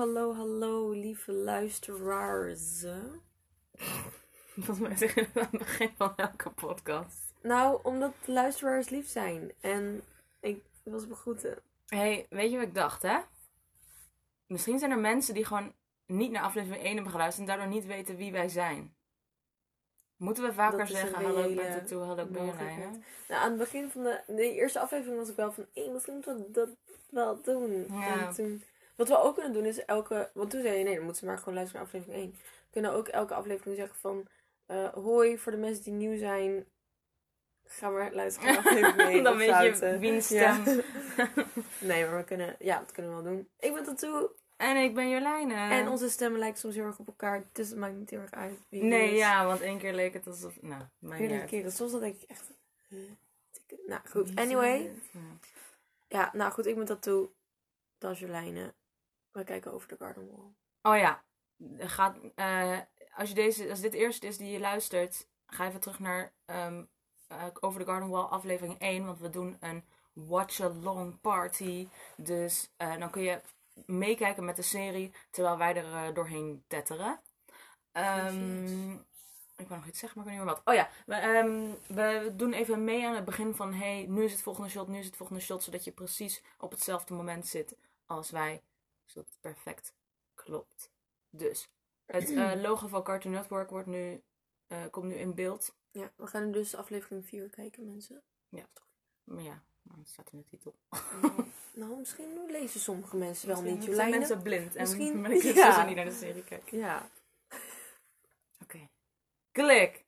hallo, hallo, lieve luisteraars. Volgens mij zeggen we aan het begin van elke podcast. Nou, omdat de luisteraars lief zijn. En ik wil ze begroeten. hey, weet je wat ik dacht, hè? Misschien zijn er mensen die gewoon niet naar aflevering 1 hebben geluisterd en daardoor niet weten wie wij zijn. Moeten we vaker zeggen, hallo, ik ben Tattoo, hallo, ik ben. Marijn. Nou, aan het begin van de, de eerste aflevering was ik wel van... Hé, misschien moeten we dat wel doen. Ja. En toen, wat we ook kunnen doen is elke... Want toen zei je, nee, dan moeten ze maar gewoon luisteren naar aflevering 1. We kunnen ook elke aflevering zeggen van... eh, hoi, voor de mensen die nieuw zijn... Ga maar luisteren naar aflevering 1. Dan weet je wiens Ja. nee, maar we kunnen... Ja, dat kunnen we wel doen. Ik ben Tattoo. En ik ben Jolijne. En onze stemmen lijken soms heel erg op elkaar. Dus het maakt niet heel erg uit wie Nee, is. ja, want één keer leek het alsof... Nou, mijn Meerdere niet keren. Soms dan denk ik echt... Nou, goed. Anyway. Ja. Nou goed. Ik ben Tattoo. Dat is Jolijne. We kijken over de Garden Wall. Oh ja, gaat, eh, als, je deze, als dit eerst is die je luistert, ga even terug naar ehm, eh, Over the Garden Wall aflevering 1. Want we doen een watch-along party. Dus eh, dan kun je meekijken met de serie terwijl wij er doorheen tetteren. Ehm, ik wou nog iets zeggen, maar ik weet niet meer wat. Oh ja, we, ehm, we doen even mee aan het begin van... hey, nu is het volgende shot, nu is het volgende shot. Zodat je precies op hetzelfde moment zit als wij. Zodat het perfect klopt. Dus, het eh, logo van Cartoon Network wordt nu, eh, komt nu in beeld. Ja, we gaan dus aflevering 4 kijken, mensen. Maar ja, maar het staat in de titel. nou, nou, misschien lezen sommige mensen wel niet, Misschien Jolijne. zijn mensen blind en Misschien- ben ik ja. niet naar de serie kijken. Ja. Oké. Klik!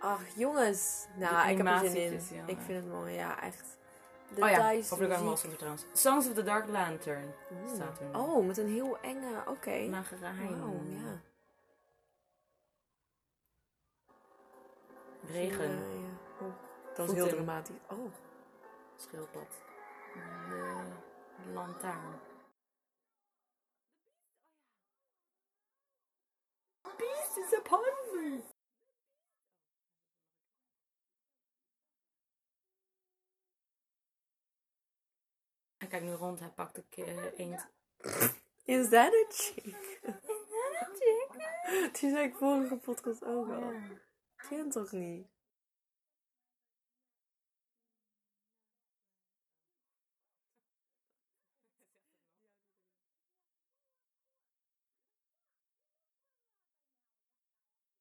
Ach, jongens. Nou, ik heb er zin in. ja. Ik vind het mooi, ja, echt. Oh ja, over muziek. trouwens. Songs of the Dark Lantern Oeh. staat er nu. Oh, met een heel enge... Oké. Maar geheim. Wauw, ja. Regen. Ja, ja. Oh, dat Voeten. heel dramatisch. Oh. Schildpad. De lantaarn. Beast is upon me! Hij kijkt nu rond, hij pakt de ke- eend. Is that a chick? Die zei ik vorige podcast ook al. Ja. Kent toch niet?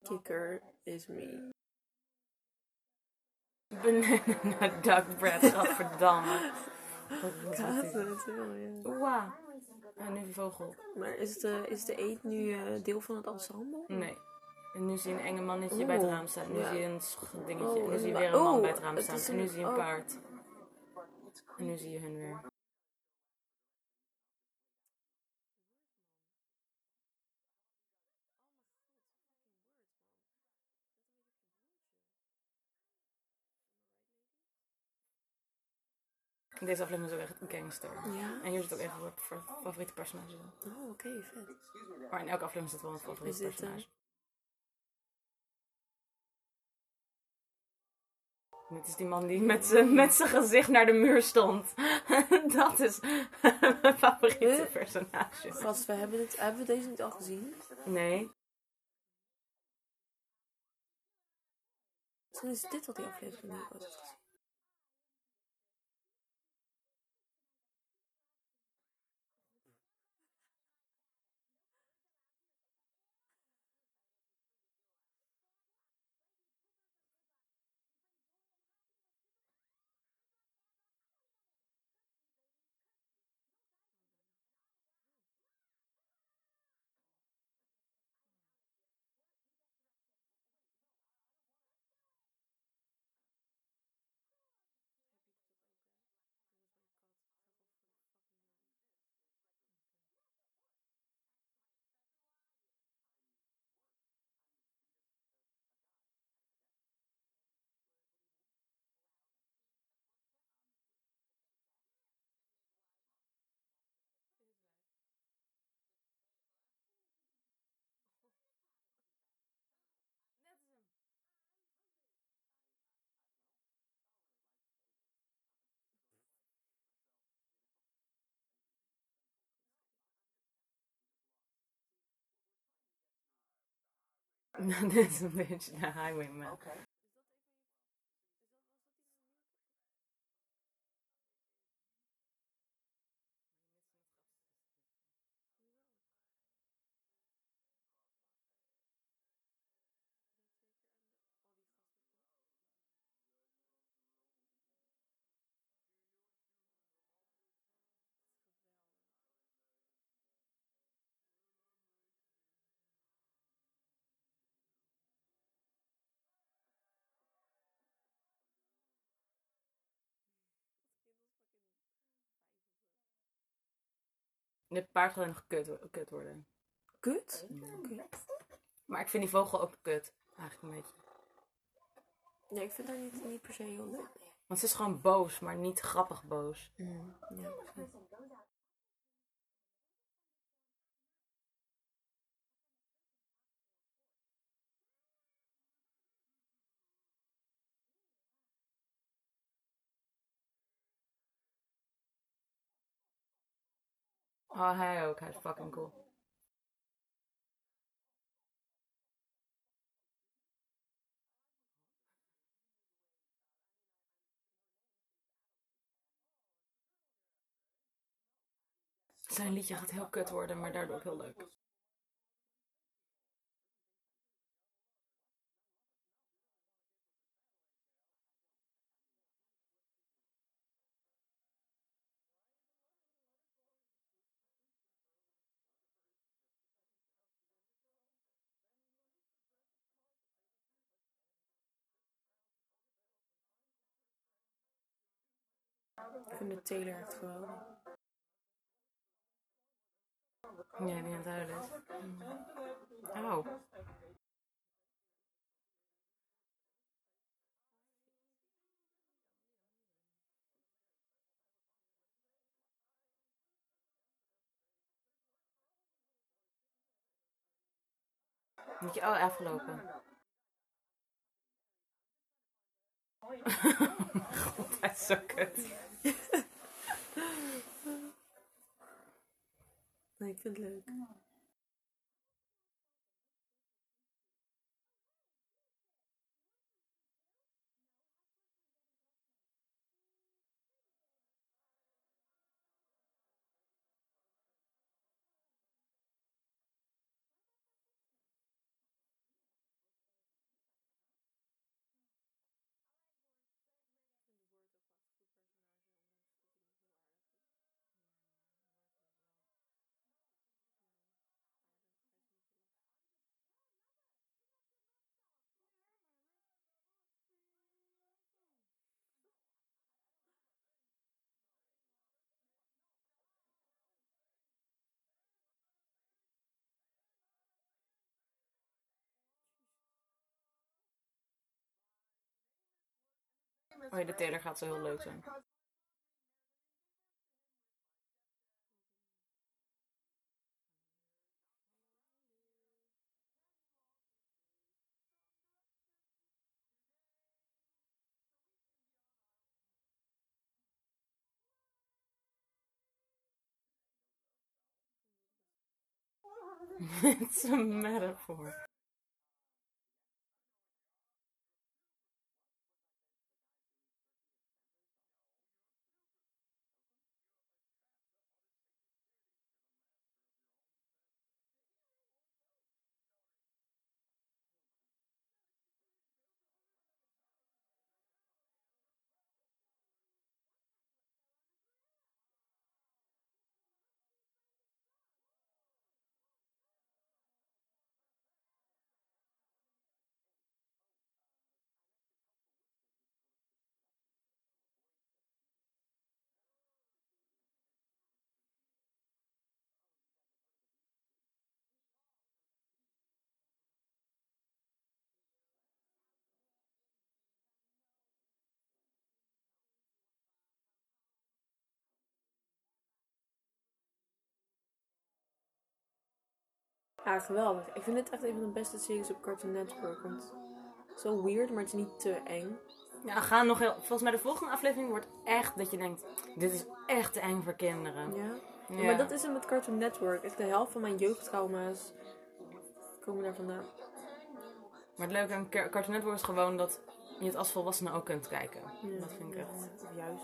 Kikker is me. Banana duck bread, gadverdamme. Katen, het wel, ja. Oeh. En nu een vogel. Maar is de, is de eend nu eh, deel van het ensemble? Nee. En nu zie je een enge mannetje bij het raam staan. Nu ja. zie je een dingetje. Oh, en nu zie je weer een man oh, bij het raam het staan. En nu zie je een oh. paard. En nu zie je hun weer. Deze aflevering is ook echt een gangster. Ja. En hier zit ook even wat fa- favoriete personage. Oh, oké, vet. Maar in elke aflevering zit wel een favoriete personage. Dit is die man die met zijn gezicht naar de muur stond. Dat is mijn favoriete personage. Gast, we hebben, het, hebben we deze niet al gezien? Nee. Misschien is dit al die aflevering die ik ooit heb gezien. Dit is een beetje de Highwayman. Dit paard gaat nog kut, kut worden. Kut? Maar ik vind die vogel ook kut. Eigenlijk een beetje. Ja, ik vind haar niet, niet per se heel leuk. Want ze is gewoon boos, maar niet grappig boos. Ja, precies. Oh, hij ook. Hij is fucking cool. Zijn liedje gaat heel kut worden, maar daardoor ook heel leuk. Ja, die aan het huilen. Auw. Moet je, oh, afgelopen. God, hij is zo. Nee, ik vind het leuk. Oh ja, de Taylor gaat zo heel leuk zijn. It's a metaphor. Ja, geweldig. Ik vind dit echt een van de beste series op Cartoon Network. Want het is wel weird, maar het is niet te eng. Ja, we gaan nog heel... Volgens mij de volgende aflevering wordt echt dat je denkt... Dit is echt te eng voor kinderen. Ja. Ja. Ja, maar dat is het met Cartoon Network. Echt de helft van mijn jeugdtrauma's komen daar vandaan. Maar het leuke aan Car- Cartoon Network is gewoon dat je het als volwassene ook kunt kijken. Ja, Dat vind ik echt. Juist.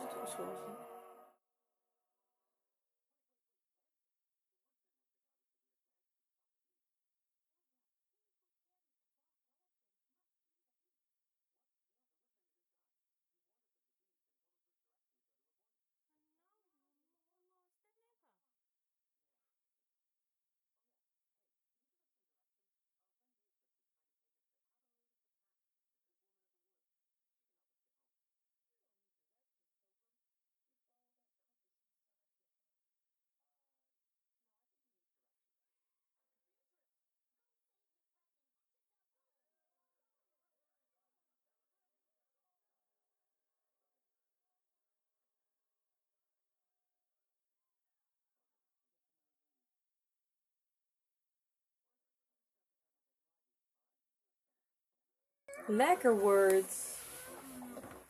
Lekker woord.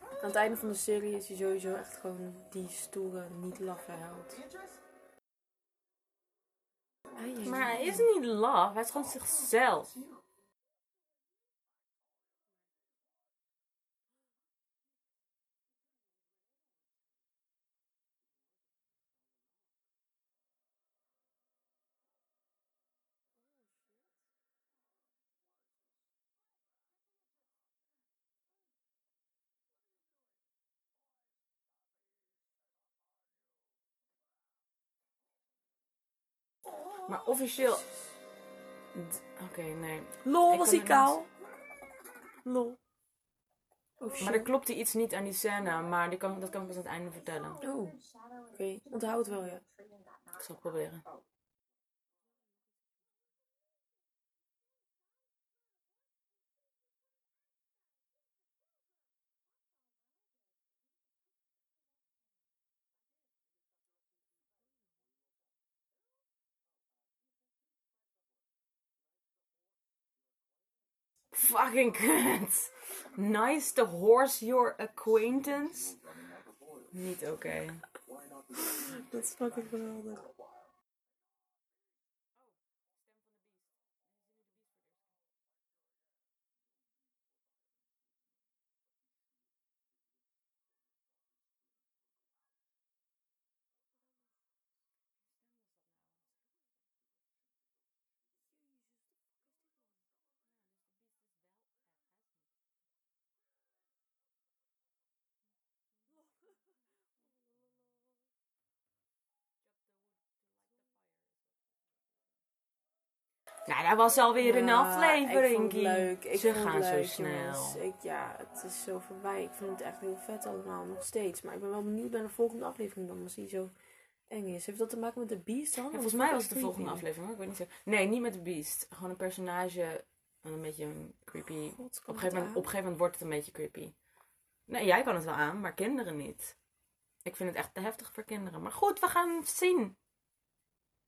Aan het einde van de serie is hij sowieso echt gewoon die stoere, niet laffe held. Ai, ai, Maar hij is niet love, hij is gewoon zichzelf. Maar officieel. Oké, nee. Lol, Ik was hij kaal? Lol. Oh shit. Maar er klopte iets niet aan die scène, maar die kan, dat kan ik pas aan het einde vertellen. Oh, oké. Onthoud het wel, ja. Ik zal het proberen. Fucking kut. Nice to horse your acquaintance. Niet oké. Dat is fucking geweldig. Nou, dat was alweer een Ja, aflevering. Ik leuk. Ik Ze gaan zo snel. Ik, ja, het is zo voorbij. Ik vind het echt heel vet allemaal, nog steeds. Maar ik ben wel benieuwd naar de volgende aflevering dan, als die zo eng is. Heeft dat te maken met de Beast dan? Ja, volgens mij was het de volgende aflevering, hoor. ik weet niet zeker. Nee, niet met de Beast. Gewoon een personage, een beetje een creepy. God, Op een, gegeven moment, op een gegeven moment wordt het een beetje creepy. Nee, jij kan het wel aan, maar kinderen niet. Ik vind het echt te heftig voor kinderen. Maar goed, we gaan het zien.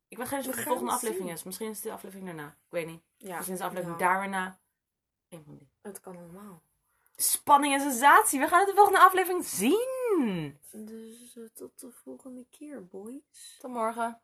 Ik weet geen eens of de volgende aflevering zien. is. Misschien is het de aflevering daarna. Ik weet niet. Ja, Misschien is de aflevering ja, daarna. Eén van die. Het kan allemaal. Spanning en sensatie. We gaan het de volgende aflevering zien. Dus eh, tot de volgende keer, boys. Tot morgen.